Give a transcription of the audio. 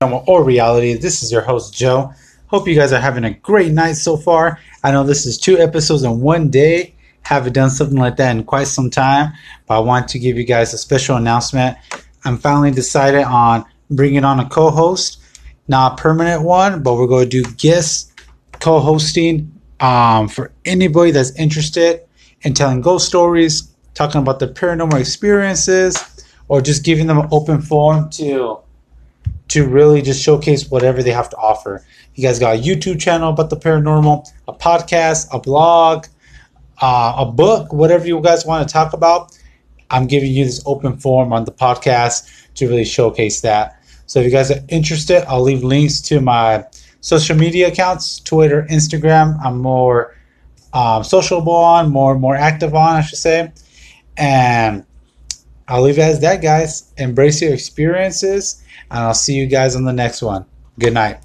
or reality. This is your host Joe. Hope you guys are having a great night so far. I know this is two episodes in one day. Haven't done something like that in quite some time, but I want to give you guys a special announcement. I'm finally decided on bringing on a co-host, not a permanent one, but we're going to do guest co-hosting um, for anybody that's interested in telling ghost stories, talking about their paranormal experiences, or just giving them an open forum to to really just showcase whatever they have to offer. You guys got a YouTube channel about the paranormal, a podcast, a blog, uh, a book, whatever you guys want to talk about. I'm giving you this open forum on the podcast to really showcase that. So if you guys are interested, I'll leave links to my social media accounts, Twitter, Instagram. I'm more um, sociable on, more more active on, I should say. And I'll leave it as that, guys. Embrace your experiences, and I'll see you guys on the next one. Good night.